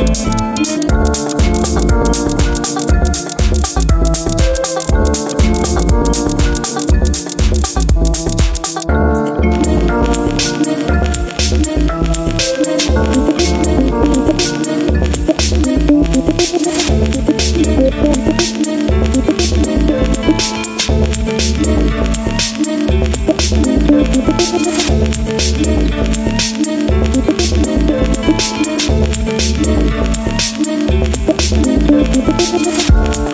Thank Thank you.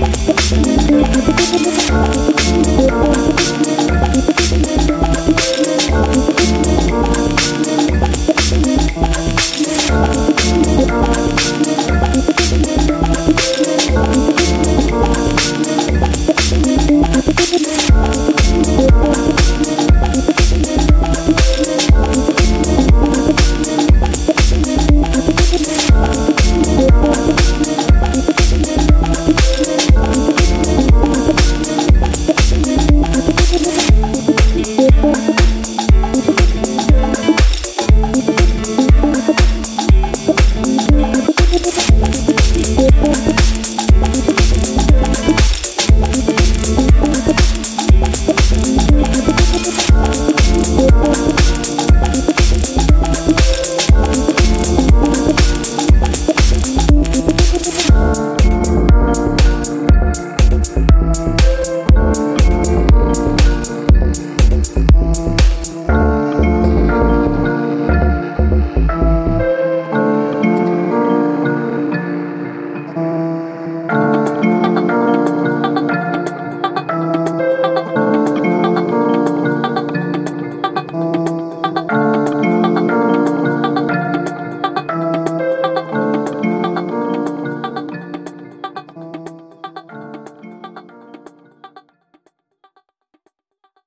Thank